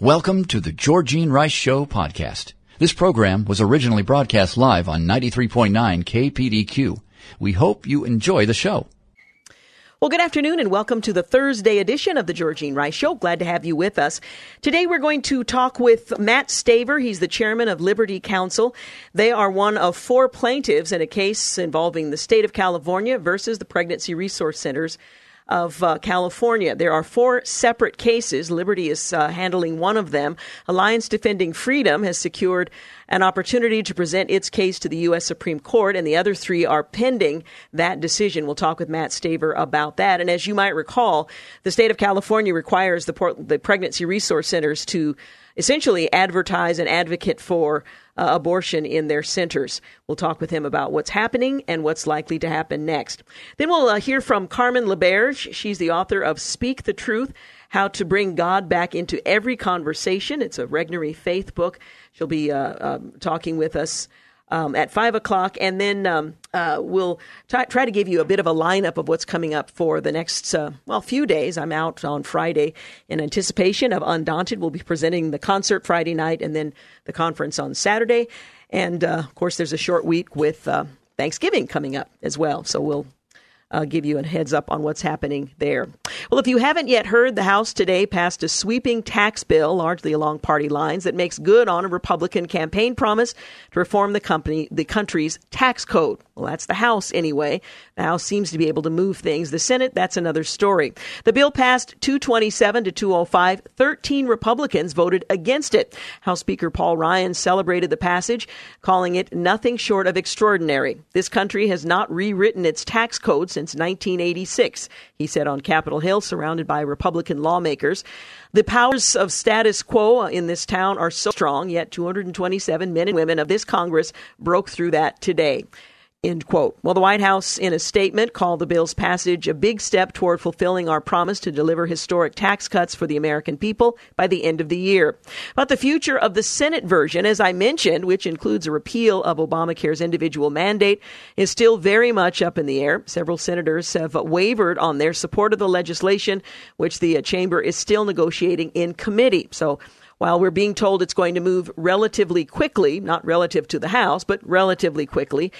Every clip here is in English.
Welcome to the Georgene Rice Show podcast. This program was originally broadcast live on 93.9 KPDQ. We hope you enjoy the show. Well, good afternoon and welcome to the Thursday edition of the Georgene Rice Show. Glad to have you with us. Today we're going to talk with Matt Staver. He's the chairman of Liberty Counsel. They are one of four plaintiffs in a case involving the state of California versus the Pregnancy Resource Centers of uh, California. There are four separate cases. Liberty is uh, handling one of them. Alliance Defending Freedom has secured an opportunity to present its case to the U.S. Supreme Court, and the other three are pending that decision. We'll talk with Matt Staver about that. And as you might recall, the state of California requires the, the pregnancy resource centers to essentially advertise and advocate for uh, abortion in their centers. We'll talk with him about what's happening and what's likely to happen next. Then we'll uh, hear from Carmen LaBerge. She's the author of Speak the Truth How to Bring God Back into Every Conversation. It's a Regnery faith book. She'll be uh, um, talking with us um, at five o'clock, and then um, uh, we'll t- try to give you a bit of a lineup of what's coming up for the next uh, well few days. I'm out on Friday in anticipation of Undaunted. We'll be presenting the concert Friday night, and then the conference on Saturday, and uh, of course there's a short week with uh, Thanksgiving coming up as well. So we'll uh, give you a heads up on what's happening there. Well, if you haven't yet heard, the House today passed a sweeping tax bill, largely along party lines, that makes good on a Republican campaign promise to reform the company, the country's tax code. Well, that's the House anyway. The House seems to be able to move things. The Senate, that's another story. The bill passed 227 to 205. 13 Republicans voted against it. House Speaker Paul Ryan celebrated the passage, calling it nothing short of extraordinary. This country has not rewritten its tax code since 1986, he said on Capitol Hill, surrounded by Republican lawmakers. The powers of status quo in this town are so strong, yet 227 men and women of this Congress broke through that today. End quote. Well, the White House, in a statement, called the bill's passage a big step toward fulfilling our promise to deliver historic tax cuts for the American people by the end of the year. But the future of the Senate version, as I mentioned, which includes a repeal of Obamacare's individual mandate, is still very much up in the air. Several senators have wavered on their support of the legislation, which the uh, chamber is still negotiating in committee. So, while we're being told it's going to move relatively quickly, not relative to the House, but relatively quickly,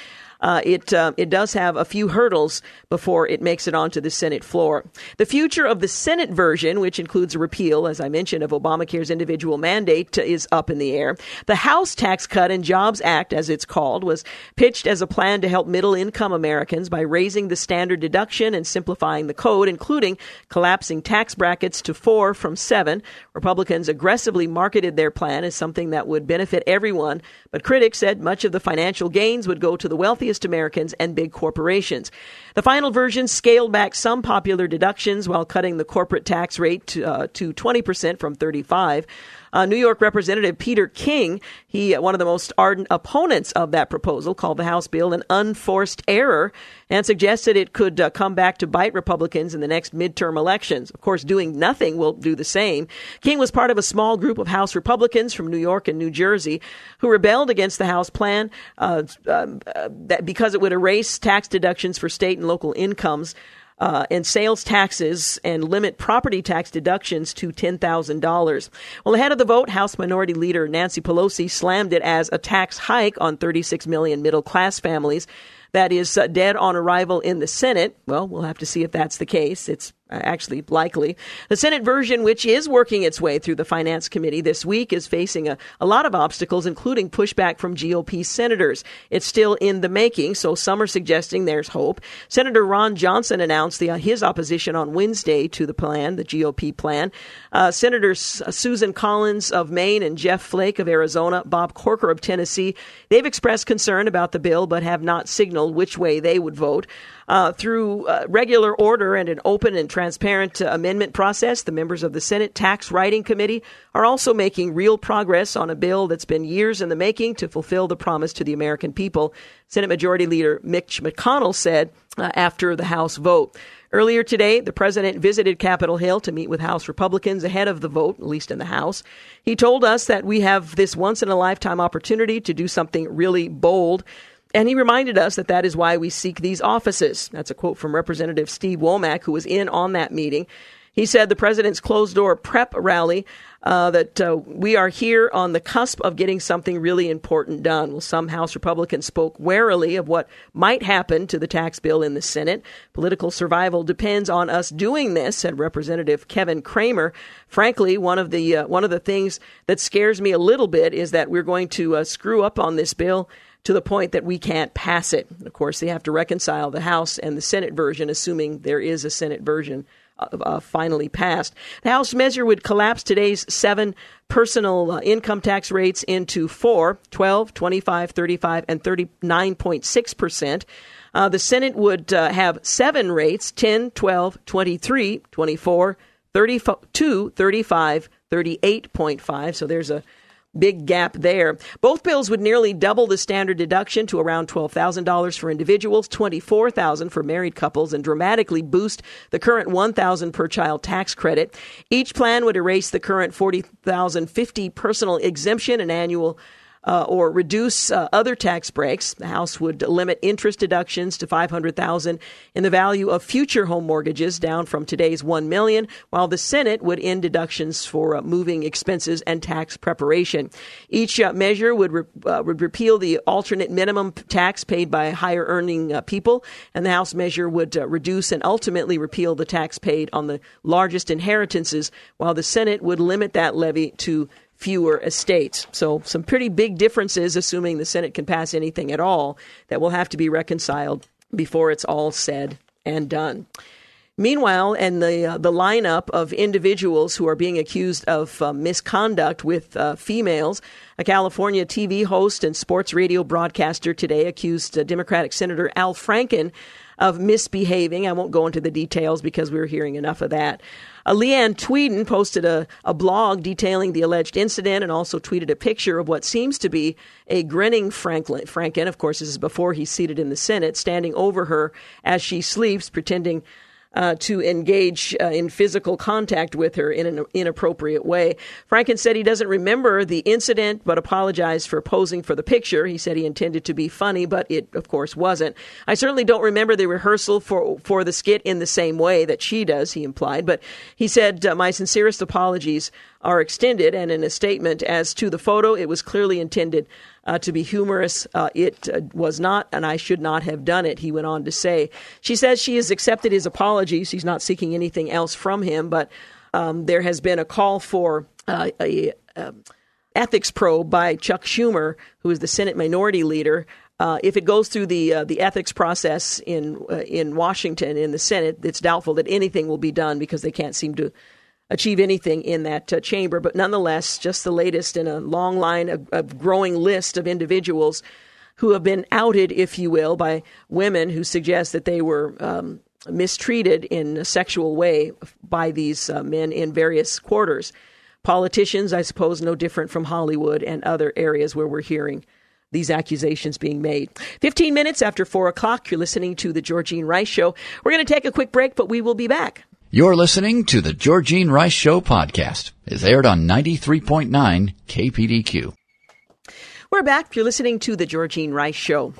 uh, it uh, it does have a few hurdles before it makes it onto the Senate floor. The future of the Senate version, which includes a repeal, as I mentioned, of Obamacare's individual mandate, is up in the air. The House Tax Cut and Jobs Act, as it's called, was pitched as a plan to help middle income Americans by raising the standard deduction and simplifying the code, including collapsing tax brackets to four from seven. Republicans aggressively marketed their plan as something that would benefit everyone, but critics said much of the financial gains would go to the wealthiest Americans and big corporations. The final version scaled back some popular deductions while cutting the corporate tax rate to, uh, to 20% from 35. Uh, New York Representative Peter King, he uh, one of the most ardent opponents of that proposal, called the House bill an unforced error and suggested it could uh, come back to bite Republicans in the next midterm elections. Of course, doing nothing will do the same. King was part of a small group of House Republicans from New York and New Jersey who rebelled against the House plan uh, um, uh, because it would erase tax deductions for state and local incomes uh, and sales taxes and limit property tax deductions to $10,000. Well, ahead of the vote, House Minority Leader Nancy Pelosi slammed it as a tax hike on 36 million middle class families that is uh, dead on arrival in the Senate. Well, we'll have to see if that's the case. It's actually likely. The Senate version, which is working its way through the Finance Committee this week, is facing a, a lot of obstacles, including pushback from GOP senators. It's still in the making, so some are suggesting there's hope. Senator Ron Johnson announced the, uh, his opposition on Wednesday to the plan, the GOP plan. Uh, Senators Susan Collins of Maine and Jeff Flake of Arizona, Bob Corker of Tennessee, they've expressed concern about the bill, but have not signaled which way they would vote. Uh, through uh, regular order and an open and transparent uh, amendment process, the members of the Senate Tax Writing Committee are also making real progress on a bill that's been years in the making to fulfill the promise to the American people. Senate Majority Leader Mitch McConnell said uh, after the House vote. Earlier today, the president visited Capitol Hill to meet with House Republicans ahead of the vote, at least in the House. He told us that we have this once in a lifetime opportunity to do something really bold. And he reminded us that that is why we seek these offices. That's a quote from Representative Steve Womack, who was in on that meeting. He said the president's closed door prep rally uh, that uh, we are here on the cusp of getting something really important done. Well, some House Republicans spoke warily of what might happen to the tax bill in the Senate. Political survival depends on us doing this, said Representative Kevin Cramer. Frankly, one of the uh, one of the things that scares me a little bit is that we're going to uh, screw up on this bill to the point that we can't pass it. Of course, they have to reconcile the House and the Senate version, assuming there is a Senate version uh, finally passed. The House measure would collapse today's seven personal uh, income tax rates into four 12, 25, 35, and 39.6 percent. Uh, the Senate would uh, have seven rates 10, 12, 23, 24, 32, 35, 38.5. So there's a big gap there. Both bills would nearly double the standard deduction to around $12,000 for individuals, $24,000 for married couples, and dramatically boost the current $1,000 per child tax credit. Each plan would erase the current $40,050 personal exemption and annual uh, or reduce uh, other tax breaks. The House would limit interest deductions to 500,000 in the value of future home mortgages down from today's 1 million, while the Senate would end deductions for uh, moving expenses and tax preparation. Each uh, measure would re- uh, would repeal the alternate minimum tax paid by higher earning uh, people, and the House measure would reduce and ultimately repeal the tax paid on the largest inheritances, while the Senate would limit that levy to fewer estates. So, some pretty big differences, assuming the Senate can pass anything at all, that will have to be reconciled before it's all said and done. Meanwhile, and the uh, the lineup of individuals who are being accused of uh, misconduct with uh, females, a California TV host and sports radio broadcaster today accused uh, Democratic Senator Al Franken of misbehaving. I won't go into the details because we are hearing enough of that. Uh, Leeann Tweeden posted a, a blog detailing the alleged incident and also tweeted a picture of what seems to be a grinning Franklin. Franken, of course, this is before he's seated in the Senate, standing over her as she sleeps, pretending uh, to engage uh, in physical contact with her in an inappropriate way. Franken said he doesn't remember the incident, but apologized for posing for the picture. He said he intended to be funny, but it, of course, wasn't. I certainly don't remember the rehearsal for for the skit in the same way that she does. He implied, but he said, uh, "My sincerest apologies are extended." And in a statement as to the photo, it was clearly intended uh, to be humorous. Uh, it uh, was not, and I should not have done it, he went on to say. She says she has accepted his apologies. She's not seeking anything else from him, but um, there has been a call for uh, a, a um, ethics probe by Chuck Schumer, who is the Senate Minority Leader. Uh, if it goes through the uh, the ethics process in uh, in Washington in the Senate, it's doubtful that anything will be done because they can't seem to achieve anything in that uh, chamber. But nonetheless, just the latest in a long line, a, growing list of individuals who have been outed, if you will, by women who suggest that they were um, mistreated in a sexual way by these uh, men in various quarters. Politicians, I suppose, no different from Hollywood and other areas where we're hearing these accusations being made. 15 minutes after 4 o'clock, you're listening to The Georgene Rice Show. We're going to take a quick break, but we will be back. You're listening to the Georgene Rice Show podcast. It's aired on 93.9 KPDQ. We're back. If you're listening to the Georgene Rice Show.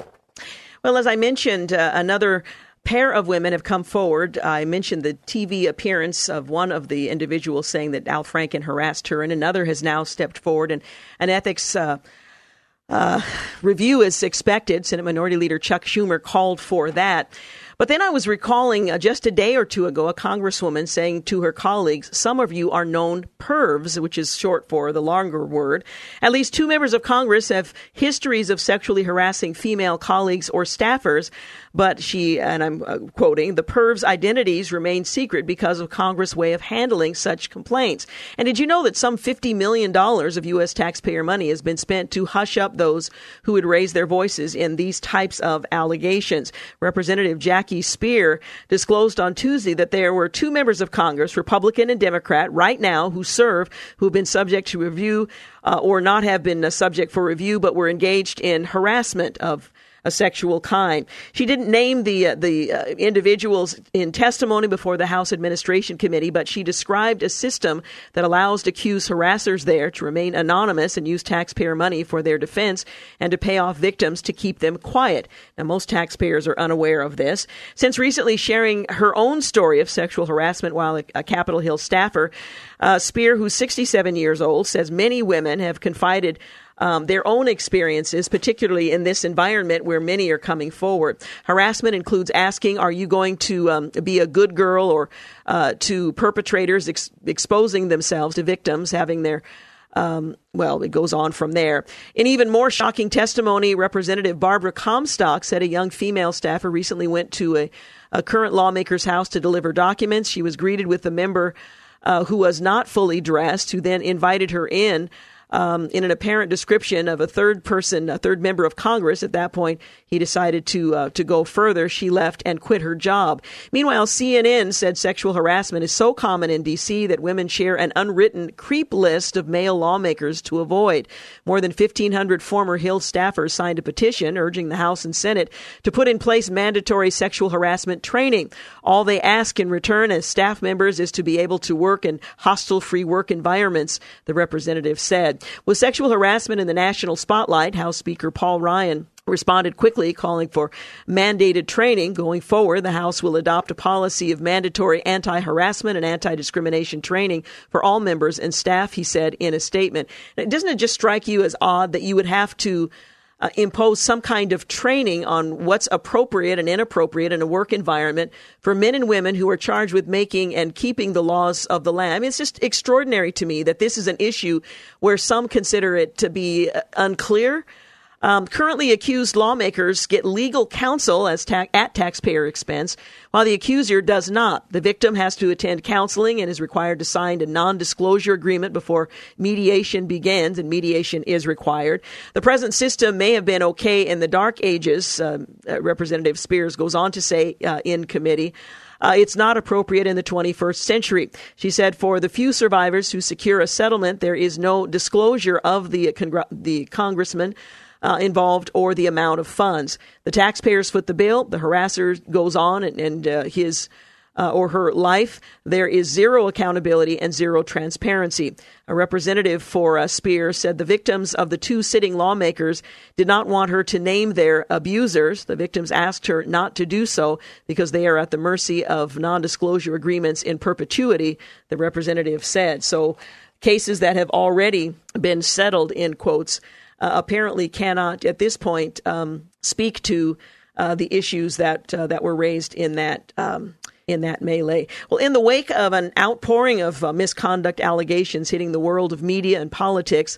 Well, as I mentioned, uh, another pair of women have come forward. I mentioned the TV appearance of one of the individuals saying that Al Franken harassed her, and another has now stepped forward, and an ethics uh, uh, review is expected. Senate Minority Leader Chuck Schumer called for that. But then I was recalling uh, just a day or two ago a congresswoman saying to her colleagues, Some of you are known pervs, which is short for the longer word. At least two members of Congress have histories of sexually harassing female colleagues or staffers. But she, and I'm uh, quoting, the pervs' identities remain secret because of Congress' way of handling such complaints. And did you know that some $50 million of U.S. taxpayer money has been spent to hush up those who would raise their voices in these types of allegations? Representative Jackie Speier disclosed on Tuesday that there were two members of Congress, Republican and Democrat, right now who serve, who have been subject to review uh, or not have been uh, subject for review, but were engaged in harassment of a sexual kind. She didn't name the uh, the uh, individuals in testimony before the House Administration Committee, but she described a system that allows accused harassers there to remain anonymous and use taxpayer money for their defense and to pay off victims to keep them quiet. Now, most taxpayers are unaware of this. Since recently sharing her own story of sexual harassment while a, a Capitol Hill staffer, uh, Speier, who's 67 years old, says many women have confided um, their own experiences, particularly in this environment where many are coming forward. Harassment includes asking, "Are you going to um, be a good girl?" or uh, to perpetrators ex- exposing themselves to victims having their um, well, it goes on from there. In even more shocking testimony, Representative Barbara Comstock said a young female staffer recently went to a, a current lawmaker's house to deliver documents. She was greeted with a member uh, who was not fully dressed, who then invited her in um, in an apparent description of a third person, a third member of Congress. At that point, he decided to uh, to go further. She left and quit her job. Meanwhile, CNN said sexual harassment is so common in D.C. that women share an unwritten creep list of male lawmakers to avoid. More than 1,500 former Hill staffers signed a petition urging the House and Senate to put in place mandatory sexual harassment training. All they ask in return as staff members is to be able to work in hostile free work environments, the representative said. With sexual harassment in the national spotlight, House Speaker Paul Ryan responded quickly, calling for mandated training. Going forward, the House will adopt a policy of mandatory anti harassment and anti discrimination training for all members and staff, he said in a statement. Doesn't it just strike you as odd that you would have to uh, impose some kind of training on what's appropriate and inappropriate in a work environment for men and women who are charged with making and keeping the laws of the land. I mean, it's just extraordinary to me that this is an issue where some consider it to be uh, unclear um, currently accused lawmakers get legal counsel as ta- at taxpayer expense, while the accuser does not. The victim has to attend counseling and is required to sign a non-disclosure agreement before mediation begins, and mediation is required. The present system may have been okay in the dark ages, uh, Representative Spears goes on to say uh, in committee. Uh, it's not appropriate in the 21st century. She said, for the few survivors who secure a settlement, there is no disclosure of the, congr- the congressman uh, involved or the amount of funds. The taxpayers foot the bill. The harasser goes on and, and uh, his uh, or her life. There is zero accountability and zero transparency. A representative for uh, Speier said the victims of the two sitting lawmakers did not want her to name their abusers. The victims asked her not to do so because they are at the mercy of non disclosure agreements in perpetuity, the representative said. So, cases that have already been settled, in quotes, uh, apparently cannot at this point um, speak to uh, the issues that uh, that were raised in that. Um, in that melee. Well, in the wake of an outpouring of uh, misconduct allegations hitting the world of media and politics,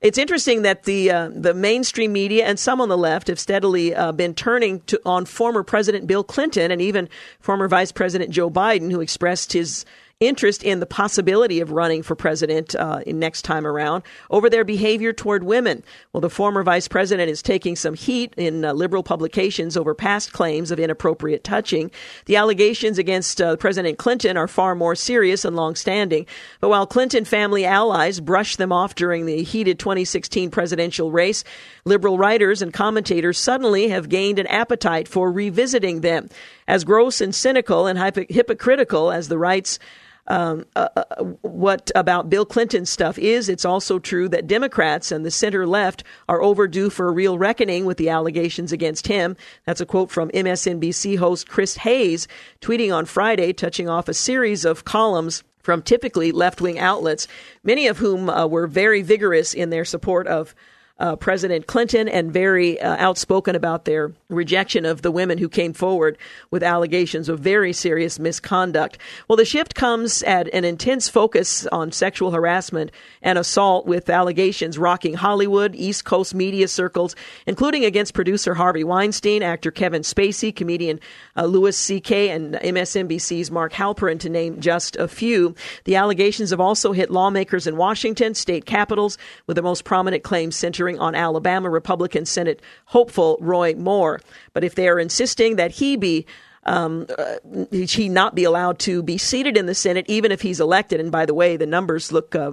it's interesting that the uh, the mainstream media and some on the left have steadily uh, been turning to on former President Bill Clinton and even former Vice President Joe Biden, who expressed his interest in the possibility of running for president uh, next time around over their behavior toward women. Well, the former vice president is taking some heat in uh, liberal publications over past claims of inappropriate touching. The allegations against uh, President Clinton are far more serious and longstanding. But while Clinton family allies brushed them off during the heated 2016 presidential race, liberal writers and commentators suddenly have gained an appetite for revisiting them. As gross and cynical and hypocritical as the rights um, uh, uh, what about Bill Clinton's stuff is it's also true that Democrats and the center left are overdue for a real reckoning with the allegations against him. That's a quote from MSNBC host Chris Hayes tweeting on Friday, touching off a series of columns from typically left wing outlets, many of whom uh, were very vigorous in their support of uh, President Clinton and very uh, outspoken about their rejection of the women who came forward with allegations of very serious misconduct. Well, the shift comes at an intense focus on sexual harassment and assault with allegations rocking Hollywood, East Coast media circles, including against producer Harvey Weinstein, actor Kevin Spacey, comedian uh, Louis C.K., and MSNBC's Mark Halperin, to name just a few. The allegations have also hit lawmakers in Washington, state capitals, with the most prominent claims centering on Alabama Republican Senate hopeful Roy Moore. But if they are insisting that he be um, uh, he not be allowed to be seated in the Senate, even if he's elected. And by the way, the numbers look uh,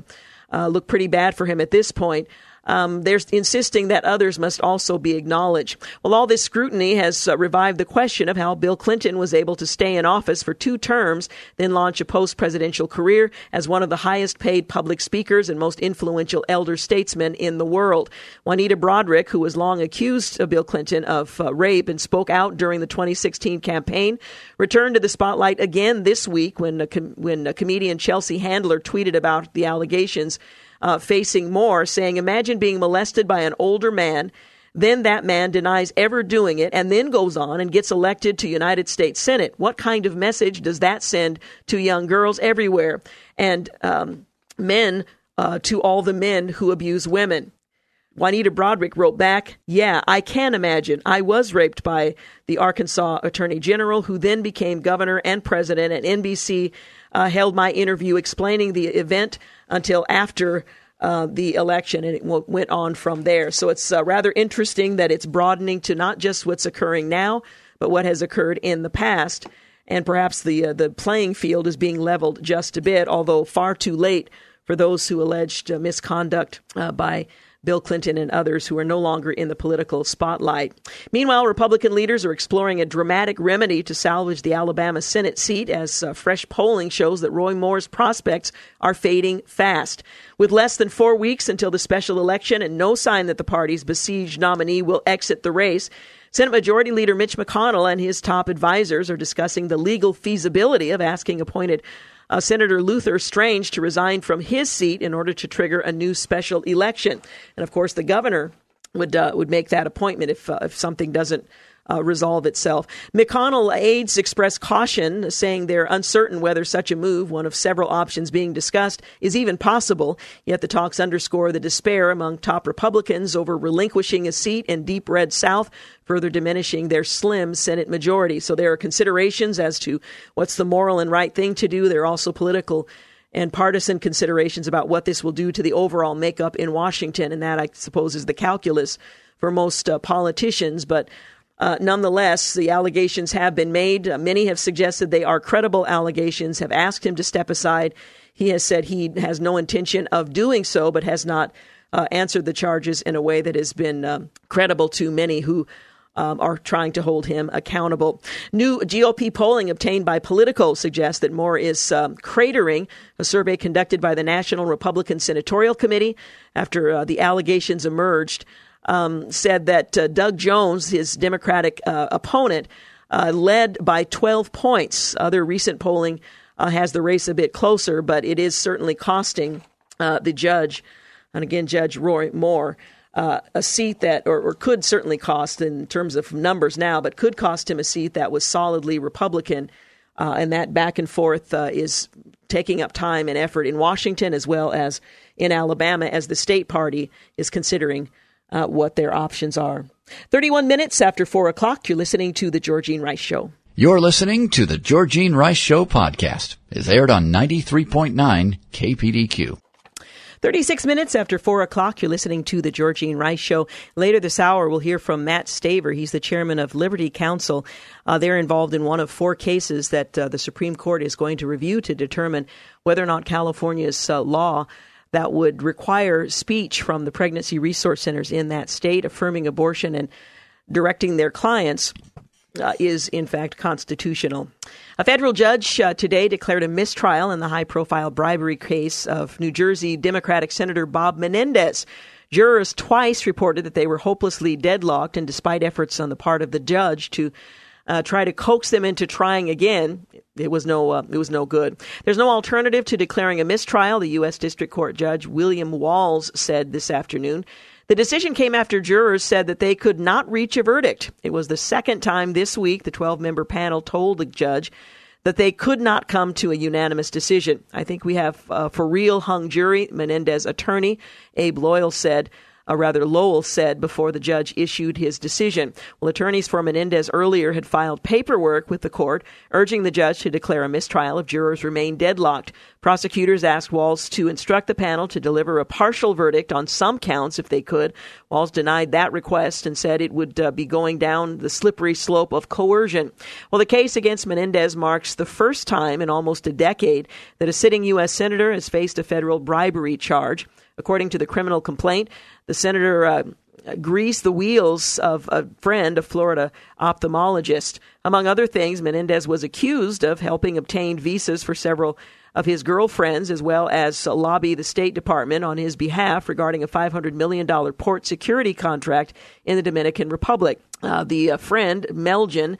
uh, look pretty bad for him at this point um, they're insisting that others must also be acknowledged. Well, all this scrutiny has uh, revived the question of how Bill Clinton was able to stay in office for two terms, then launch a post presidential career as one of the highest paid public speakers and most influential elder statesmen in the world. Juanita Broaddrick, who was long accused of Bill Clinton of uh, rape and spoke out during the 2016 campaign, returned to the spotlight again this week when, com- when comedian Chelsea Handler tweeted about the allegations uh, facing more, saying, Imagine being molested by an older man. Then that man denies ever doing it and then goes on and gets elected to United States Senate. What kind of message does that send to young girls everywhere and um, men uh, to all the men who abuse women? Juanita Broaddrick wrote back, Yeah, I can imagine. I was raped by the Arkansas Attorney General, who then became governor and president, and NBC uh, held my interview explaining the event until after uh, the election, and it w- went on from there. So it's uh, rather interesting that it's broadening to not just what's occurring now, but what has occurred in the past. And perhaps the uh, the playing field is being leveled just a bit, although far too late for those who alleged uh, misconduct uh, by Bill Clinton and others who are no longer in the political spotlight. Meanwhile, Republican leaders are exploring a dramatic remedy to salvage the Alabama Senate seat as uh, fresh polling shows that Roy Moore's prospects are fading fast. With less than four weeks until the special election and no sign that the party's besieged nominee will exit the race, Senate Majority Leader Mitch McConnell and his top advisors are discussing the legal feasibility of asking appointed uh, Senator Luther Strange to resign from his seat in order to trigger a new special election. And of course, the governor would uh, would make that appointment if uh, if something doesn't uh, resolve itself. McConnell aides expressed caution, saying they're uncertain whether such a move, one of several options being discussed, is even possible. Yet the talks underscore the despair among top Republicans over relinquishing a seat in deep red South, further diminishing their slim Senate majority. So there are considerations as to what's the moral and right thing to do. There are also political and partisan considerations about what this will do to the overall makeup in Washington, and that I suppose is the calculus for most uh, politicians. But uh, nonetheless, the allegations have been made. Uh, many have suggested they are credible allegations, have asked him to step aside. He has said he has no intention of doing so, but has not uh, answered the charges in a way that has been um, credible to many who um, are trying to hold him accountable. New GOP polling obtained by Politico suggests that Moore is um, cratering. A survey conducted by the National Republican Senatorial Committee after uh, the allegations emerged um, said that uh, Doug Jones, his Democratic uh, opponent, uh, led by 12 points. Other recent polling uh, has the race a bit closer, but it is certainly costing uh, the judge, and again, Judge Roy Moore. Uh, a seat that, or, or, could certainly cost in terms of numbers now, but could cost him a seat that was solidly Republican. and that back and forth is taking up time and effort in Washington as well as in Alabama as the state party is considering uh, what their options are. 31 minutes after 4 o'clock, you're listening to The Georgene Rice Show. You're listening to The Georgene Rice Show podcast. It's aired on 93.9 KPDQ. 36 minutes after 4 o'clock, you're listening to The Georgene Rice Show. Later this hour, we'll hear from Matt Staver. He's the chairman of Liberty Counsel. Uh, they're involved in one of four cases that uh, the Supreme Court is going to review to determine whether or not California's uh, law that would require speech from the pregnancy resource centers in that state affirming abortion and directing their clients uh, is in fact constitutional. A federal judge uh, today declared a mistrial in the high profile bribery case of New Jersey Democratic Senator Bob Menendez. Jurors twice reported that they were hopelessly deadlocked, and despite efforts on the part of the judge to uh, try to coax them into trying again. It was no, uh, it was no good. There's no alternative to declaring a mistrial. The U.S. District Court Judge William Walls said this afternoon. The decision came after jurors said that they could not reach a verdict. It was the second time this week the 12 member panel told the judge that they could not come to a unanimous decision. I think we have a for real hung jury. Menendez attorney Abbe Loyal said uh, rather Lowell said before the judge issued his decision. Well, attorneys for Menendez earlier had filed paperwork with the court urging the judge to declare a mistrial if jurors remain deadlocked. Prosecutors asked Walls to instruct the panel to deliver a partial verdict on some counts if they could. Walls denied that request and said it would uh, be going down the slippery slope of coercion. Well, the case against Menendez marks the first time in almost a decade that a sitting U.S. senator has faced a federal bribery charge. According to the criminal complaint, the senator uh, greased the wheels of a friend, a Florida ophthalmologist. Among other things, Menendez was accused of helping obtain visas for several of his girlfriends, as well as lobby the State Department on his behalf regarding a $500 million port security contract in the Dominican Republic. Uh, the uh, friend, Melgen,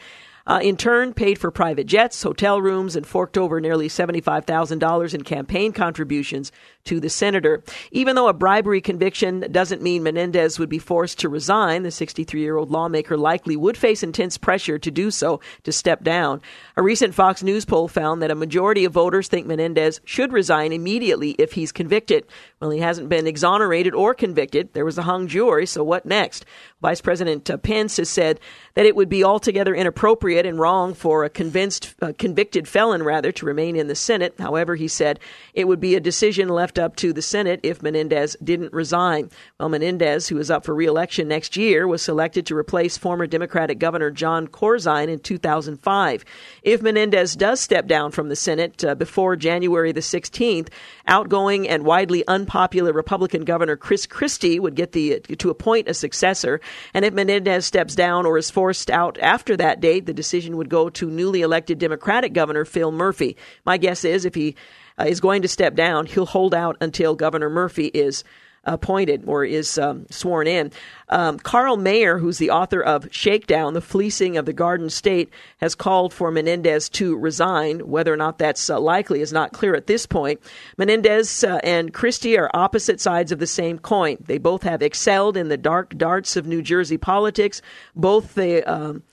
uh, in turn, paid for private jets, hotel rooms, and forked over nearly $75,000 in campaign contributions to the senator. Even though a bribery conviction doesn't mean Menendez would be forced to resign, the 63 year old lawmaker likely would face intense pressure to do so to step down. A recent Fox News poll found that a majority of voters think Menendez should resign immediately if he's convicted. Well, he hasn't been exonerated or convicted. There was a hung jury, so what next? Vice President uh, Pence has said that it would be altogether inappropriate and wrong for a convinced, uh, convicted felon, rather, to remain in the Senate. However, he said it would be a decision left up to the Senate if Menendez didn't resign. Well, Menendez, who is up for reelection next year, was selected to replace former Democratic Governor Jon Corzine in 2005. If Menendez does step down from the Senate uh, before January the 16th, outgoing and widely unpopular Republican Governor Chris Christie would get the to appoint a successor. And if Menendez steps down or is forced out after that date, the decision would go to newly elected Democratic Governor Phil Murphy. My guess is if he uh, is going to step down, he'll hold out until Governor Murphy is appointed or is um, sworn in. Um, Carl Mayer, who's the author of Shakedown, The Fleecing of the Garden State, has called for Menendez to resign. Whether or not that's uh, likely is not clear at this point. Menendez uh, and Christie are opposite sides of the same coin. They both have excelled in the dark darts of New Jersey politics. Both they. Um,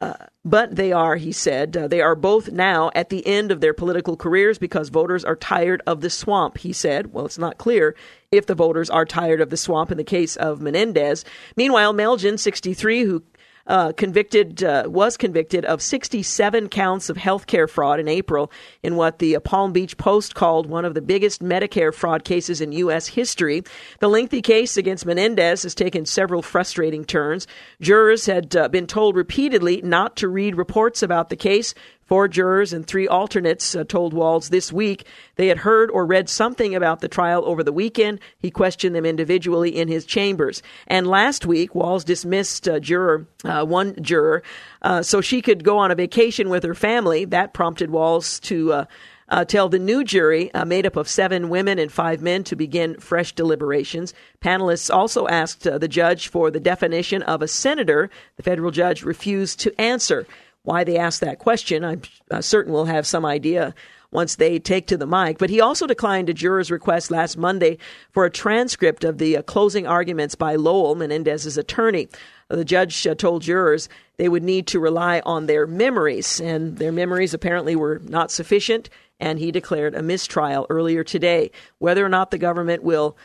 uh, but they are, he said, uh, they are both now at the end of their political careers because voters are tired of the swamp, he said. Well, it's not clear if the voters are tired of the swamp in the case of Menendez. Meanwhile, Melgen, 63, who uh, convicted uh, was convicted of 67 counts of health care fraud in April in what the Palm Beach Post called one of the biggest Medicare fraud cases in U.S. history. The lengthy case against Menendez has taken several frustrating turns. Jurors had uh, been told repeatedly not to read reports about the case Four jurors and three alternates uh, told Walls this week they had heard or read something about the trial over the weekend. He questioned them individually in his chambers. And last week, Walls dismissed uh, juror uh, one juror uh, so she could go on a vacation with her family. That prompted Walls to. Uh, uh, tell the new jury, uh, made up of seven women and five men, to begin fresh deliberations. Panelists also asked uh, the judge for the definition of a senator. The federal judge refused to answer why they asked that question. I'm certain we'll have some idea once they take to the mic. But he also declined a juror's request last Monday for a transcript of the uh, closing arguments by Lowell, Menendez's attorney. The judge uh, told jurors they would need to rely on their memories, and their memories apparently were not sufficient, and he declared a mistrial earlier today. Whether or not the government will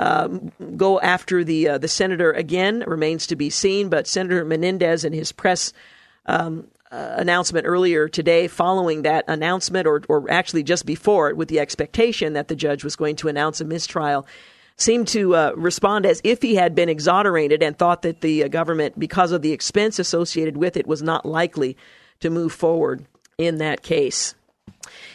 um, go after the uh, the senator again remains to be seen. But Senator Menendez and his press um, uh, announcement earlier today, following that announcement, or, or actually just before it, with the expectation that the judge was going to announce a mistrial, seemed to uh, respond as if he had been exonerated and thought that the uh, government, because of the expense associated with it, was not likely to move forward in that case.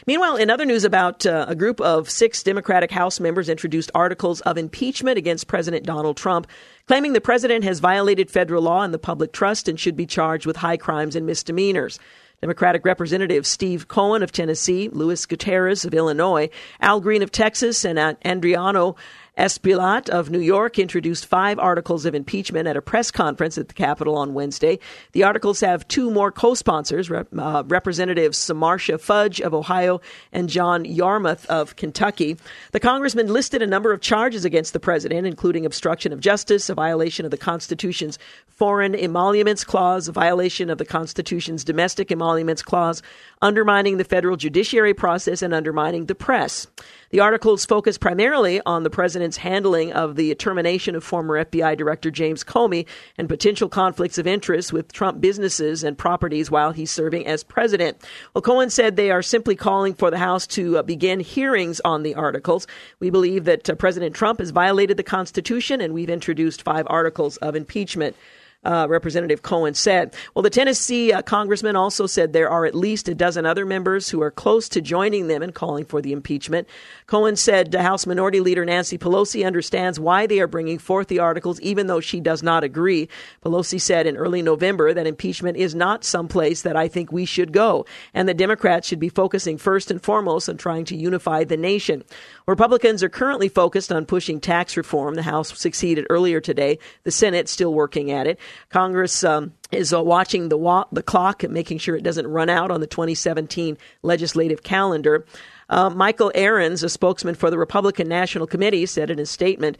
Meanwhile, in other news about uh, a group of six Democratic House members introduced articles of impeachment against President Donald Trump, claiming the president has violated federal law and the public trust and should be charged with high crimes and misdemeanors. Democratic Representatives Steve Cohen of Tennessee, Luis Gutierrez of Illinois, Al Green of Texas, and Adriano Espaillat of New York introduced five articles of impeachment at a press conference at the Capitol on Wednesday. The articles have two more co sponsors Rep- uh, Representatives Marcia Fudge of Ohio and John Yarmuth of Kentucky. The congressman listed a number of charges against the president, including obstruction of justice, a violation of the Constitution's Foreign Emoluments Clause, a violation of the Constitution's Domestic Emoluments Clause, undermining the federal judiciary process, and undermining the press. The articles focus primarily on the president's handling of the termination of former FBI Director James Comey and potential conflicts of interest with Trump businesses and properties while he's serving as president. Well, Cohen said they are simply calling for the House to uh, begin hearings on the articles. We believe that uh, President Trump has violated the Constitution, and we've introduced five articles of impeachment uh, Representative Cohen said. Well, the Tennessee uh, congressman also said there are at least a dozen other members who are close to joining them in calling for the impeachment. Cohen said House Minority Leader Nancy Pelosi understands why they are bringing forth the articles, even though she does not agree. Pelosi said in early November that impeachment is not someplace that I think we should go, and the Democrats should be focusing first and foremost on trying to unify the nation. Republicans are currently focused on pushing tax reform. The House succeeded earlier today. The Senate still working at it. Congress um, is uh, watching the wa- the clock and making sure it doesn't run out on the 2017 legislative calendar. Uh, Michael Ahrens, a spokesman for the Republican National Committee, said in his statement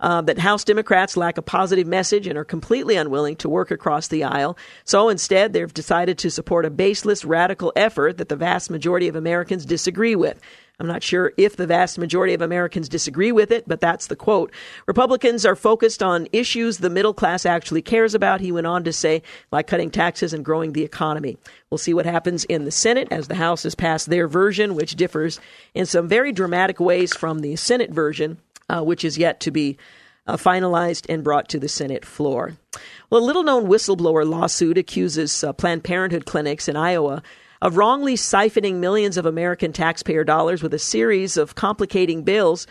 uh, that House Democrats lack a positive message and are completely unwilling to work across the aisle. So instead, they've decided to support a baseless, radical effort that the vast majority of Americans disagree with. I'm not sure if the vast majority of Americans disagree with it, but that's the quote. Republicans are focused on issues the middle class actually cares about, he went on to say, like cutting taxes and growing the economy. We'll see what happens in the Senate as the House has passed their version, which differs in some very dramatic ways from the Senate version, uh, which is yet to be uh, finalized and brought to the Senate floor. Well, a little known whistleblower lawsuit accuses uh, Planned Parenthood clinics in Iowa of wrongly siphoning millions of American taxpayer dollars with a series of complicating bills.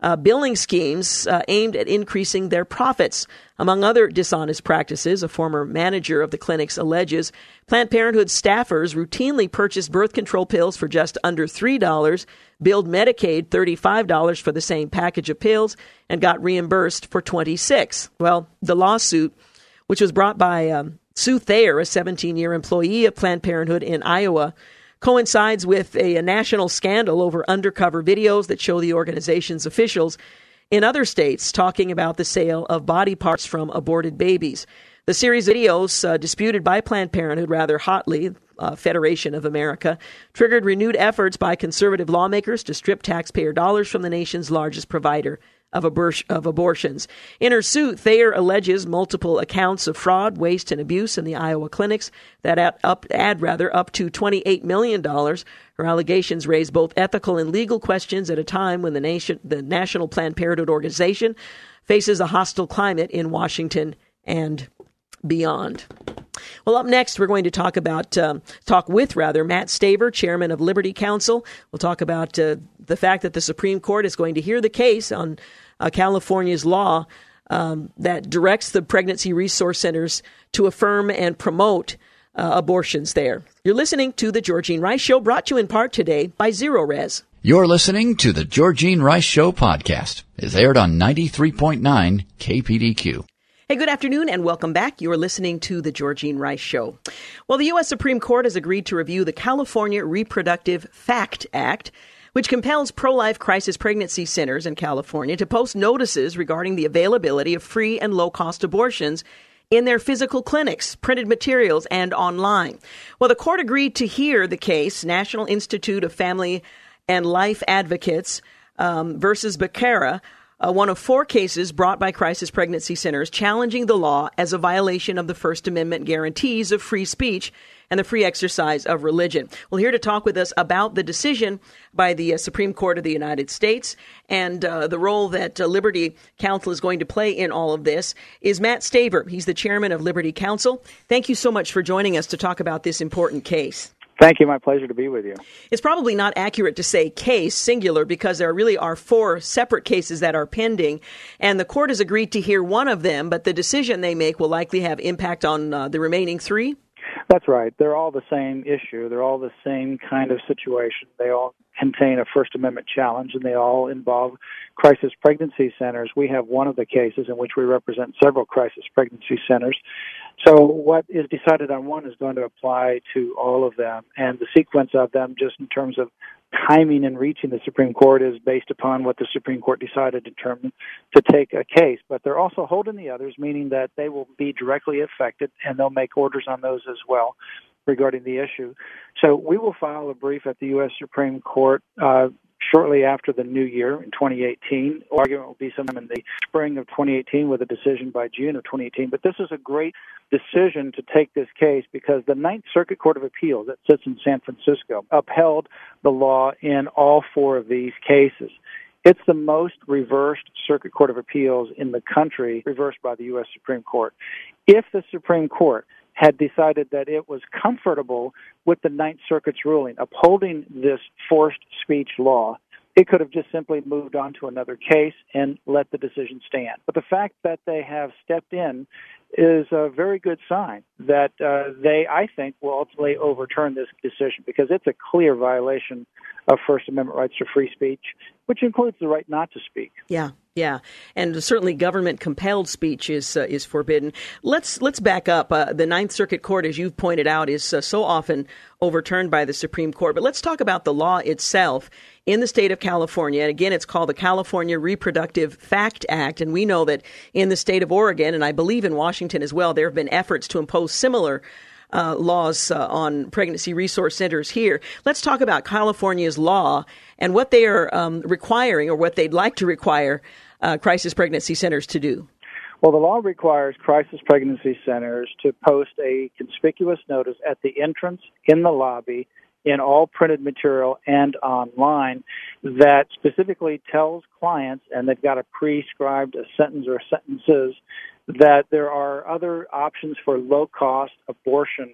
Uh, billing schemes uh, aimed at increasing their profits. Among other dishonest practices, a former manager of the clinics alleges Planned Parenthood staffers routinely purchased birth control pills for just under $3, billed Medicaid $35 for the same package of pills, and got reimbursed for 26 Well, the lawsuit, which was brought by um, Sue Thayer, a 17 year employee of Planned Parenthood in Iowa, coincides with a, a, national scandal over undercover videos that show the organization's officials in other states talking about the sale of body parts from aborted babies. The series of videos, uh, disputed by Planned Parenthood rather hotly, uh, Federation of America, triggered renewed efforts by conservative lawmakers to strip taxpayer dollars from the nation's largest provider of, abor- of abortions. In her suit, Thayer alleges multiple accounts of fraud, waste, and abuse in the Iowa clinics that add, up, add rather up to $28 million. Her allegations raise both ethical and legal questions at a time when the, nation, the National Planned Parenthood Organization faces a hostile climate in Washington and beyond. Well, up next, we're going to talk about um, talk with rather Matt Staver, chairman of Liberty Counsel. We'll talk about uh, the fact that the Supreme Court is going to hear the case on uh, California's law um, that directs the pregnancy resource centers to affirm and promote uh, abortions there. You're listening to the Georgene Rice Show, brought to you in part today by Zerorez. You're listening to the Georgene Rice Show podcast. It's aired on 93.9 KPDQ. Hey, good afternoon and welcome back. You're listening to The Georgene Rice Show. Well, the U.S. Supreme Court has agreed to review the California Reproductive Fact Act, which compels pro life crisis pregnancy centers in California to post notices regarding the availability of free and low cost abortions in their physical clinics, printed materials, and online. Well, the court agreed to hear the case, National Institute of Family and Life Advocates um, versus Becerra uh, one of four cases brought by crisis pregnancy centers challenging the law as a violation of the First Amendment guarantees of free speech and the free exercise of religion. Well, here to talk with us about the decision by the uh, Supreme Court of the United States and uh, the role that uh, Liberty Counsel is going to play in all of this is Matt Staver. He's the chairman of Liberty Counsel. Thank you so much for joining us to talk about this important case. Thank you. My pleasure to be with you. It's probably not accurate to say case singular because there really are four separate cases that are pending, and the court has agreed to hear one of them, but the decision they make will likely have impact on uh, the remaining three. That's right. They're all the same issue. They're all the same kind of situation. They all contain a First Amendment challenge, and they all involve crisis pregnancy centers. We have one of the cases in which we represent several crisis pregnancy centers. So what is decided on one is going to apply to all of them, and the sequence of them, just in terms of timing and reaching the Supreme Court, is based upon what the Supreme Court decided to determine to take a case. But they're also holding the others, meaning that they will be directly affected, and they'll make orders on those as well regarding the issue. So we will file a brief at the U.S. Supreme Court uh, shortly after the new year in 2018. Argument will be sometime in the spring of 2018 with a decision by June of 2018. But this is a great decision to take this case because the Ninth Circuit Court of Appeals that sits in San Francisco upheld the law in all four of these cases. It's the most reversed Circuit Court of Appeals in the country, reversed by the U.S. Supreme Court. If the Supreme Court had decided that it was comfortable with the Ninth Circuit's ruling upholding this forced speech law, it could have just simply moved on to another case and let the decision stand. But the fact that they have stepped in is a very good sign that uh, they, I think, will ultimately overturn this decision because it's a clear violation of First Amendment rights to free speech, which includes the right not to speak. Yeah, yeah, and certainly government compelled speech is uh, is forbidden. Let's let's back up. Uh, the Ninth Circuit Court, as you've pointed out, is uh, so often overturned by the Supreme Court. But let's talk about the law itself in the state of California. And again, it's called the California Reproductive Fact Act. And we know that in the state of Oregon, and I believe in Washington as well, there have been efforts to impose similar uh, laws uh, on pregnancy resource centers here. Let's talk about California's law and what they are um, requiring or what they'd like to require uh, crisis pregnancy centers to do. Well, the law requires crisis pregnancy centers to post a conspicuous notice at the entrance, in the lobby, in all printed material and online that specifically tells clients, and they've got a prescribed a sentence or sentences that there are other options for low cost abortion.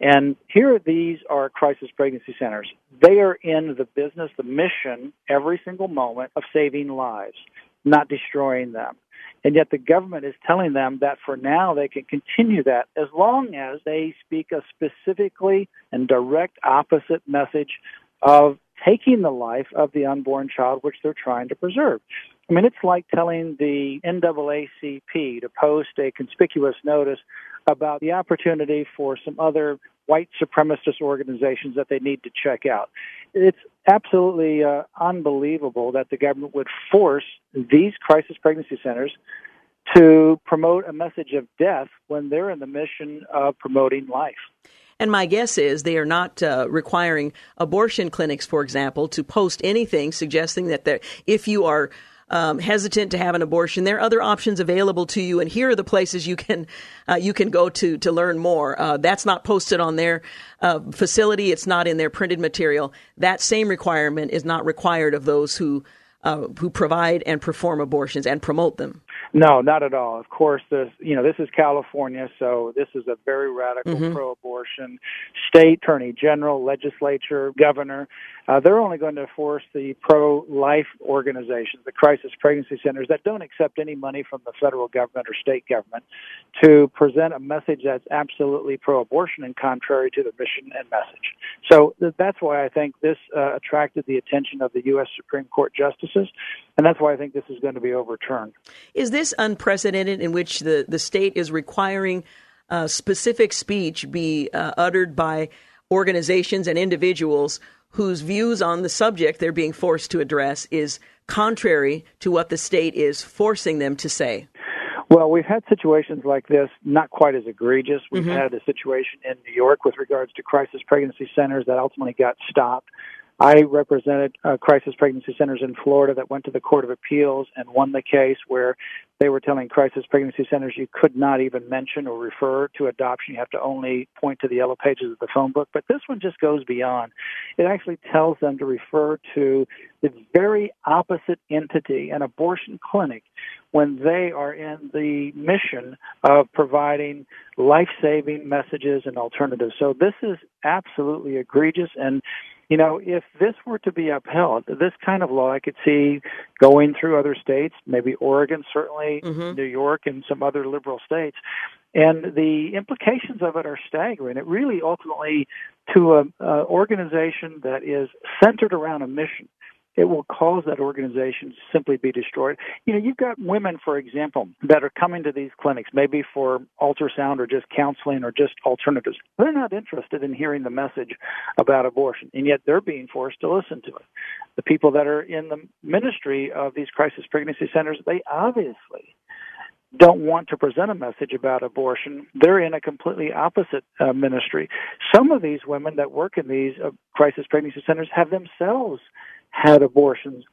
And here these are crisis pregnancy centers. They are in the business, the mission every single moment of saving lives, not destroying them. And yet the government is telling them that for now they can continue that as long as they speak a specifically and direct opposite message of taking the life of the unborn child which they're trying to preserve. I mean, it's like telling the NAACP to post a conspicuous notice about the opportunity for some other white supremacist organizations that they need to check out. It's absolutely uh, unbelievable that the government would force these crisis pregnancy centers to promote a message of death when they're in the mission of promoting life. And my guess is they are not uh, requiring abortion clinics, for example, to post anything suggesting that if you are um, hesitant to have an abortion, there are other options available to you, and here are the places you can uh, you can go to to learn more. Uh, that's not posted on their uh, facility; it's not in their printed material. That same requirement is not required of those who uh, who provide and perform abortions and promote them. No, not at all. Of course, this you know this is California, so this is a very radical mm-hmm. pro-abortion state attorney general, legislature, governor. Uh, they're only going to force the pro-life organizations, the crisis pregnancy centers that don't accept any money from the federal government or state government, to present a message that's absolutely pro-abortion and contrary to the mission and message. So that's why I think this uh, attracted the attention of the U.S. Supreme Court justices, and that's why I think this is going to be overturned. Is this unprecedented in which the, the state is requiring uh, specific speech be uh, uttered by organizations and individuals whose views on the subject they're being forced to address is contrary to what the state is forcing them to say? Well, we've had situations like this, not quite as egregious. We've mm-hmm. had a situation in New York with regards to crisis pregnancy centers that ultimately got stopped. I represented uh, crisis pregnancy centers in Florida that went to the Court of Appeals and won the case where they were telling crisis pregnancy centers you could not even mention or refer to adoption. You have to only point to the yellow pages of the phone book. But this one just goes beyond. It actually tells them to refer to the very opposite entity, an abortion clinic, when they are in the mission of providing life saving messages and alternatives. So this is absolutely egregious and you know, if this were to be upheld, this kind of law I could see going through other states, maybe Oregon, certainly mm-hmm. New York, and some other liberal states. And the implications of it are staggering. It really ultimately, to an organization that is centered around a mission, it will cause that organization to simply be destroyed. You know, you've got women, for example, that are coming to these clinics, maybe for ultrasound or just counseling or just alternatives. They're not interested in hearing the message about abortion, and yet they're being forced to listen to it. The people that are in the ministry of these crisis pregnancy centers, they obviously don't want to present a message about abortion. They're in a completely opposite uh, ministry. Some of these women that work in these uh, crisis pregnancy centers have themselves had abortions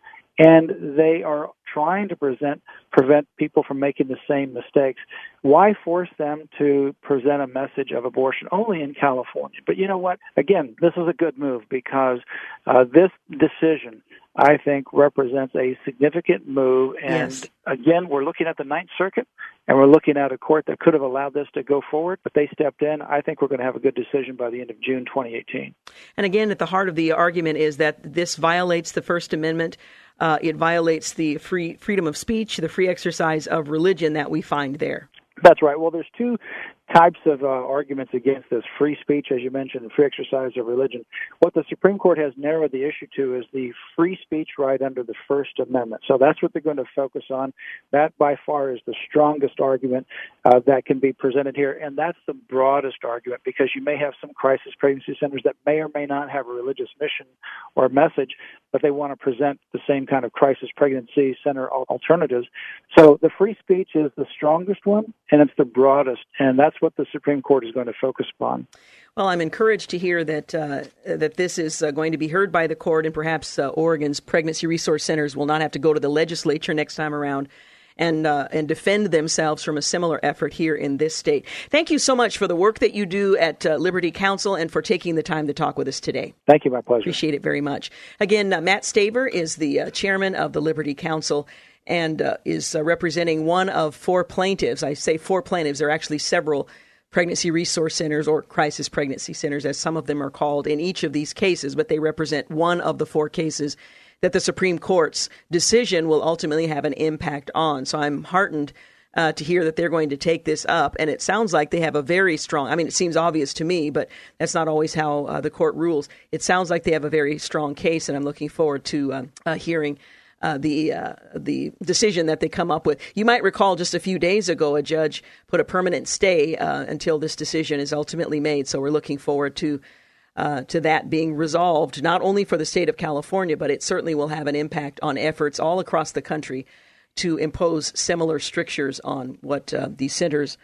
and they are trying to present prevent people from making the same mistakes. Why force them to present a message of abortion only in California? But you know what? Again, this is a good move because uh, this decision I think represents a significant move. And yes. again, we're looking at the Ninth Circuit and we're looking at a court that could have allowed this to go forward, but they stepped in. I think we're going to have a good decision by the end of June 2018. And again, at the heart of the argument is that this violates the First Amendment. Uh, it violates the free freedom of speech, the free exercise of religion that we find there. That's right. Well, there's two types of uh, arguments against this free speech, as you mentioned, free exercise of religion. What the Supreme Court has narrowed the issue to is the free speech right under the First Amendment. So that's what they're going to focus on. That by far is the strongest argument uh, that can be presented here, and that's the broadest argument because you may have some crisis pregnancy centers that may or may not have a religious mission or message, but they want to present the same kind of crisis pregnancy center alternatives. So the free speech is the strongest one, and it's the broadest, and that's what the Supreme Court is going to focus upon. Well, I'm encouraged to hear that uh, that this is uh, going to be heard by the court, and perhaps uh, Oregon's pregnancy resource centers will not have to go to the legislature next time around. And, uh, and defend themselves from a similar effort here in this state. Thank you so much for the work that you do at uh, Liberty Counsel and for taking the time to talk with us today. Thank you, my pleasure. Appreciate it very much. Again, uh, Matt Staver is the chairman of the Liberty Counsel and is representing one of four plaintiffs. I say four plaintiffs, there are actually several pregnancy resource centers or crisis pregnancy centers, as some of them are called in each of these cases, but they represent one of the four cases that the Supreme Court's decision will ultimately have an impact on. So I'm heartened uh, to hear that they're going to take this up. And it sounds like they have a very strong, I mean, it seems obvious to me, but that's not always how uh, the court rules. It sounds like they have a very strong case, and I'm looking forward to uh, uh hearing uh, the uh, the decision that they come up with. You might recall just a few days ago, a judge put a permanent stay uh, until this decision is ultimately made. So we're looking forward to. Uh, to that being resolved, not only for the state of California, but it certainly will have an impact on efforts all across the country to impose similar strictures on what uh, these centers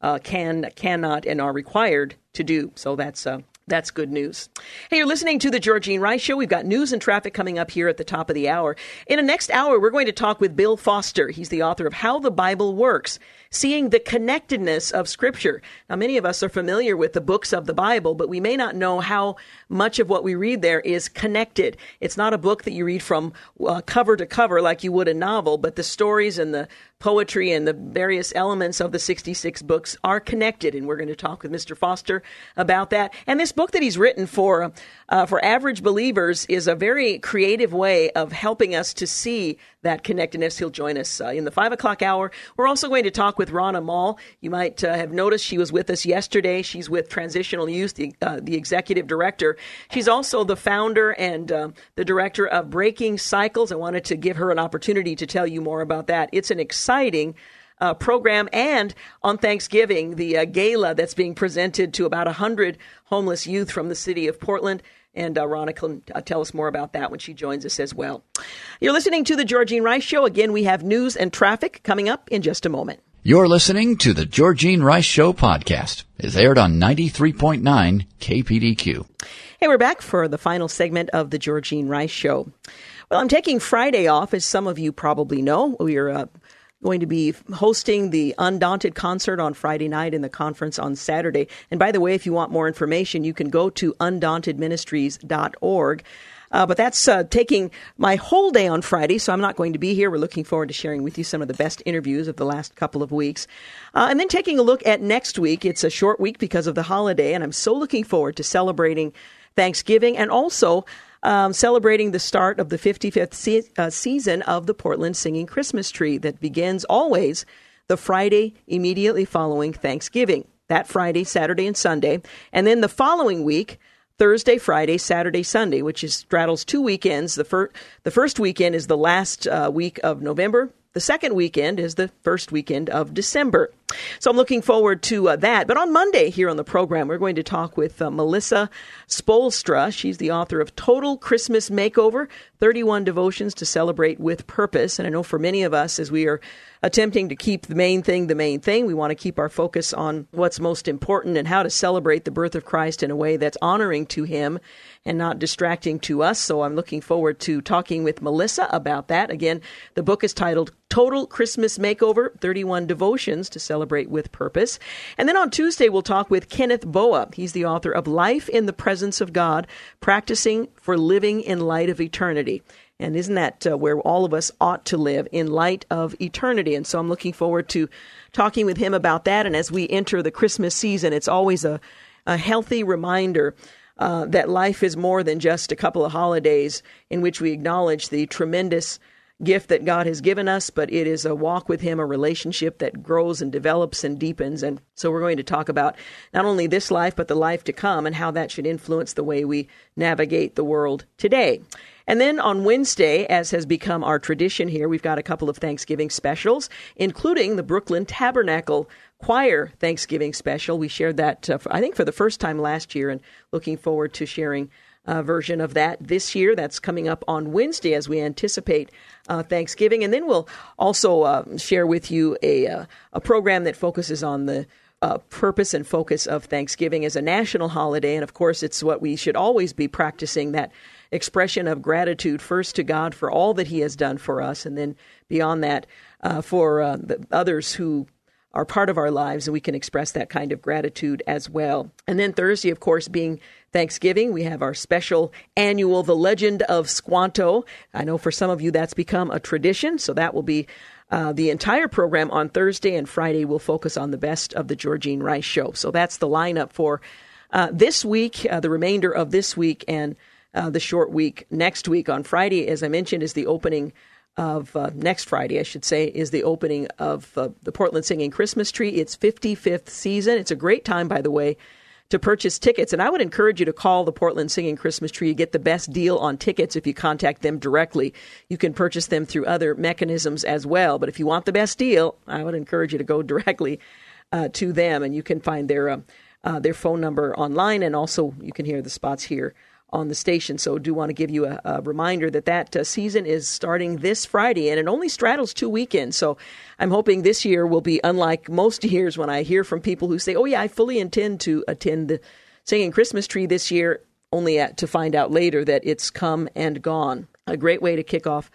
uh, can, cannot, and are required to do. So that's that's good news. Hey, you're listening to the Georgene Rice Show. We've got news and traffic coming up here at the top of the hour. In the next hour, we're going to talk with Bill Foster. He's the author of How the Bible Works seeing the connectedness of Scripture. Now, many of us are familiar with the books of the Bible, but we may not know how much of what we read there is connected. It's not a book that you read from uh, cover to cover like you would a novel, but the stories and the poetry and the various elements of the 66 books are connected. And we're going to talk with Mr. Foster about that. And this book that he's written for, uh, for average believers is a very creative way of helping us to see that connectedness. He'll join us uh, in the five o'clock hour. We're also going to talk with Rana Mall. You might uh, have noticed she was with us yesterday. She's with Transitional Youth, the, uh, the executive director. She's also the founder and uh, the director of Breaking Cycles. I wanted to give her an opportunity to tell you more about that. It's an exciting exciting uh, program. And on Thanksgiving, the uh, gala that's being presented to about 100 homeless youth from the city of Portland. And uh, Ronna can uh, tell us more about that when she joins us as well. You're listening to The Georgene Rice Show. Again, we have news and traffic coming up in just a moment. You're listening to The Georgene Rice Show podcast. It's aired on 93.9 KPDQ. Hey, we're back for the final segment of The Georgene Rice Show. Well, I'm taking Friday off, as some of you probably know. We're uh, going to be hosting the Undaunted concert on Friday night and the conference on Saturday. And by the way, if you want more information, you can go to undauntedministries.org. Uh, but that's uh, taking my whole day on Friday, so I'm not going to be here. We're looking forward to sharing with you some of the best interviews of the last couple of weeks. Uh, and then taking a look at next week. It's a short week because of the holiday, and I'm so looking forward to celebrating Thanksgiving and also um, celebrating the start of the 55th se- uh, season of the Portland Singing Christmas Tree that begins always the Friday immediately following Thanksgiving. That Friday, Saturday, and Sunday. And then the following week, Thursday, Friday, Saturday, Sunday, which is straddles two weekends. The, fir- the first weekend is the last uh, week of November. The second weekend is the first weekend of December. So I'm looking forward to uh, that. But on Monday here on the program, we're going to talk with uh, Melissa Spoelstra. She's the author of Total Christmas Makeover 31 Devotions to Celebrate with Purpose. And I know for many of us, as we are attempting to keep the main thing the main thing, we want to keep our focus on what's most important and how to celebrate the birth of Christ in a way that's honoring to Him and not distracting to us. So I'm looking forward to talking with Melissa about that. Again, the book is titled Total Christmas Makeover 31 Devotions to Celebrate with Purpose. And then on Tuesday, we'll talk with Kenneth Boa. He's the author of Life in the Presence of God Practicing for Living in Light of Eternity. And isn't that uh, where all of us ought to live in light of eternity? And so I'm looking forward to talking with him about that. And as we enter the Christmas season, it's always a, a healthy reminder uh, that life is more than just a couple of holidays in which we acknowledge the tremendous gift that God has given us, but it is a walk with Him, a relationship that grows and develops and deepens. And so we're going to talk about not only this life, but the life to come and how that should influence the way we navigate the world today. And then on Wednesday, as has become our tradition here, we've got a couple of Thanksgiving specials, including the Brooklyn Tabernacle Choir Thanksgiving special. We shared that, uh, I think, for the first time last year, and looking forward to sharing a version of that this year. That's coming up on Wednesday as we anticipate uh, Thanksgiving. And then we'll also uh, share with you a, uh, a program that focuses on the uh, purpose and focus of Thanksgiving as a national holiday. And of course, it's what we should always be practicing that expression of gratitude first to God for all that He has done for us, and then beyond that, uh, for uh, the others who are part of our lives, and we can express that kind of gratitude as well. And then Thursday, of course, being Thanksgiving, we have our special annual The Legend of Squanto. I know for some of you that's become a tradition, so that will be uh, the entire program on Thursday, and Friday will focus on the best of the Georgene Rice Show. So that's the lineup for uh, this week, uh, the remainder of this week, and uh, the short week next week. On Friday, as I mentioned, is the opening of uh, next Friday, I should say, is the opening of uh, the Portland Singing Christmas Tree. It's 55th season. It's a great time, by the way, to purchase tickets. And I would encourage you to call the Portland Singing Christmas Tree. You get the best deal on tickets if you contact them directly. You can purchase them through other mechanisms as well. But if you want the best deal, I would encourage you to go directly uh, to them, and you can find their uh, uh, their phone number online, and also you can hear the spots here on the station. So, do want to give you a, a reminder that that uh, season is starting this Friday, and it only straddles two weekends. So, I'm hoping this year will be unlike most years when I hear from people who say, "Oh yeah, I fully intend to attend the singing Christmas tree this year," only at, to find out later that it's come and gone. A great way to kick off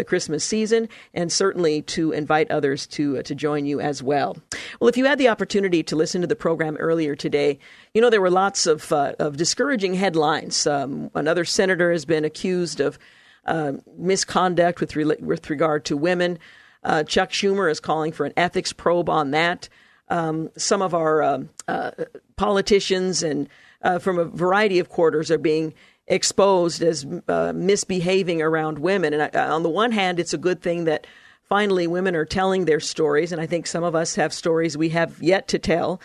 the Christmas season, and certainly to invite others to uh, to join you as well. Well, if you had the opportunity to listen to the program earlier today, you know there were lots of uh, of discouraging headlines. Um, another senator has been accused of uh, misconduct with re- with regard to women. Uh, Chuck Schumer is calling for an ethics probe on that. Um, some of our um, uh, politicians and uh, from a variety of quarters are being exposed as uh, misbehaving around women. And I, uh, on the one hand, it's a good thing that finally women are telling their stories, and I think some of us have stories we have yet to tell.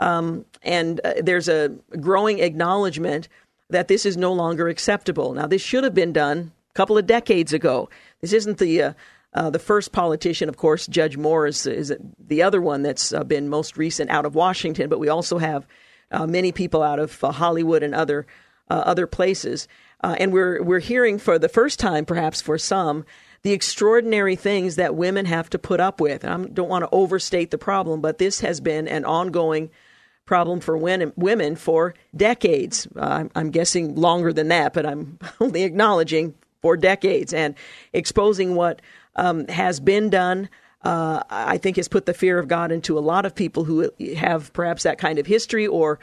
Um, and uh, there's a growing acknowledgement that this is no longer acceptable. Now, this should have been done a couple of decades ago. This isn't the uh, uh, the first politician, of course, Judge Moore is, the other one that's uh, been most recent out of Washington, but we also have uh, many people out of uh, Hollywood and other uh, other places. Uh, and we're we're hearing for the first time, perhaps for some, the extraordinary things that women have to put up with. And I don't want to overstate the problem, but this has been an ongoing problem for women for decades. Uh, I'm guessing longer than that, but I'm only acknowledging for decades and exposing what um, has been done. Uh, I think has put the fear of God into a lot of people who have perhaps that kind of history or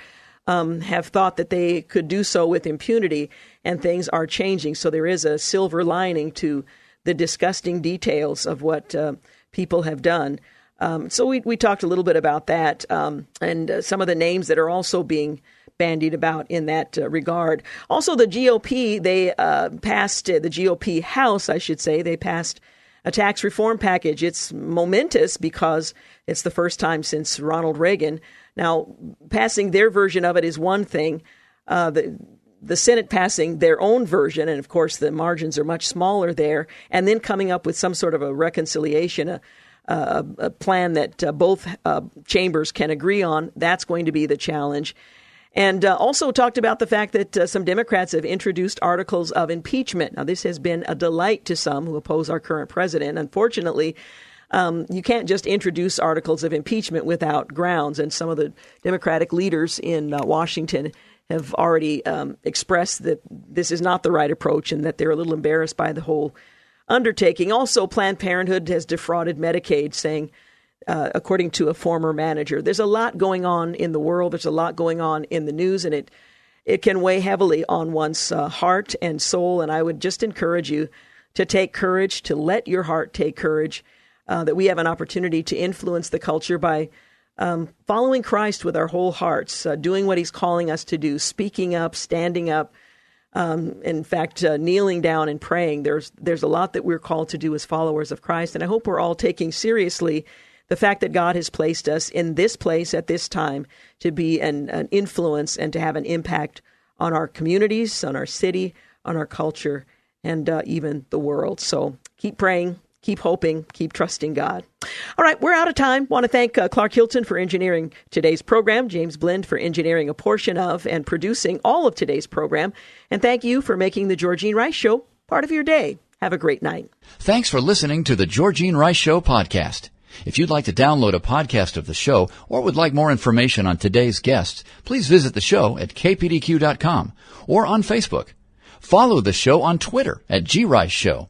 um, have thought that they could do so with impunity, and things are changing. So there is a silver lining to the disgusting details of what uh, people have done. Um, so we, we talked a little bit about that um, and uh, some of the names that are also being bandied about in that uh, regard. Also, the GOP, they uh, passed, uh, the GOP House, I should say, they passed a tax reform package. It's momentous because it's the first time since Ronald Reagan. Now, passing their version of it is one thing. Uh, the the Senate passing their own version, and of course the margins are much smaller there, and then coming up with some sort of a reconciliation, a, a, a plan that uh, both uh, chambers can agree on. That's going to be the challenge. And uh, also talked about the fact that uh, some Democrats have introduced articles of impeachment. Now, this has been a delight to some who oppose our current president. Unfortunately, um, you can't just introduce articles of impeachment without grounds. And some of the Democratic leaders in uh, Washington have already um, expressed that this is not the right approach and that they're a little embarrassed by the whole undertaking. Also, Planned Parenthood has defrauded Medicaid, saying, uh, according to a former manager, there's a lot going on in the world. There's a lot going on in the news, and it it can weigh heavily on one's uh, heart and soul. And I would just encourage you to take courage, to let your heart take courage. Uh, that we have an opportunity to influence the culture by um, following Christ with our whole hearts, uh, doing what He's calling us to do, speaking up, standing up. Um, in fact, uh, kneeling down and praying. There's there's a lot that we're called to do as followers of Christ, and I hope we're all taking seriously the fact that God has placed us in this place at this time to be an, an influence and to have an impact on our communities, on our city, on our culture, and uh, even the world. So keep praying, keep hoping, keep trusting God. All right, we're out of time. Want to thank uh, Clark Hilton for engineering today's program, James Blend for engineering a portion of and producing all of today's program, and thank you for making the Georgene Rice Show part of your day. Have a great night. Thanks for listening to the Georgene Rice Show podcast. If you'd like to download a podcast of the show or would like more information on today's guests, please visit the show at kpdq.com or on Facebook. Follow the show on Twitter at grice show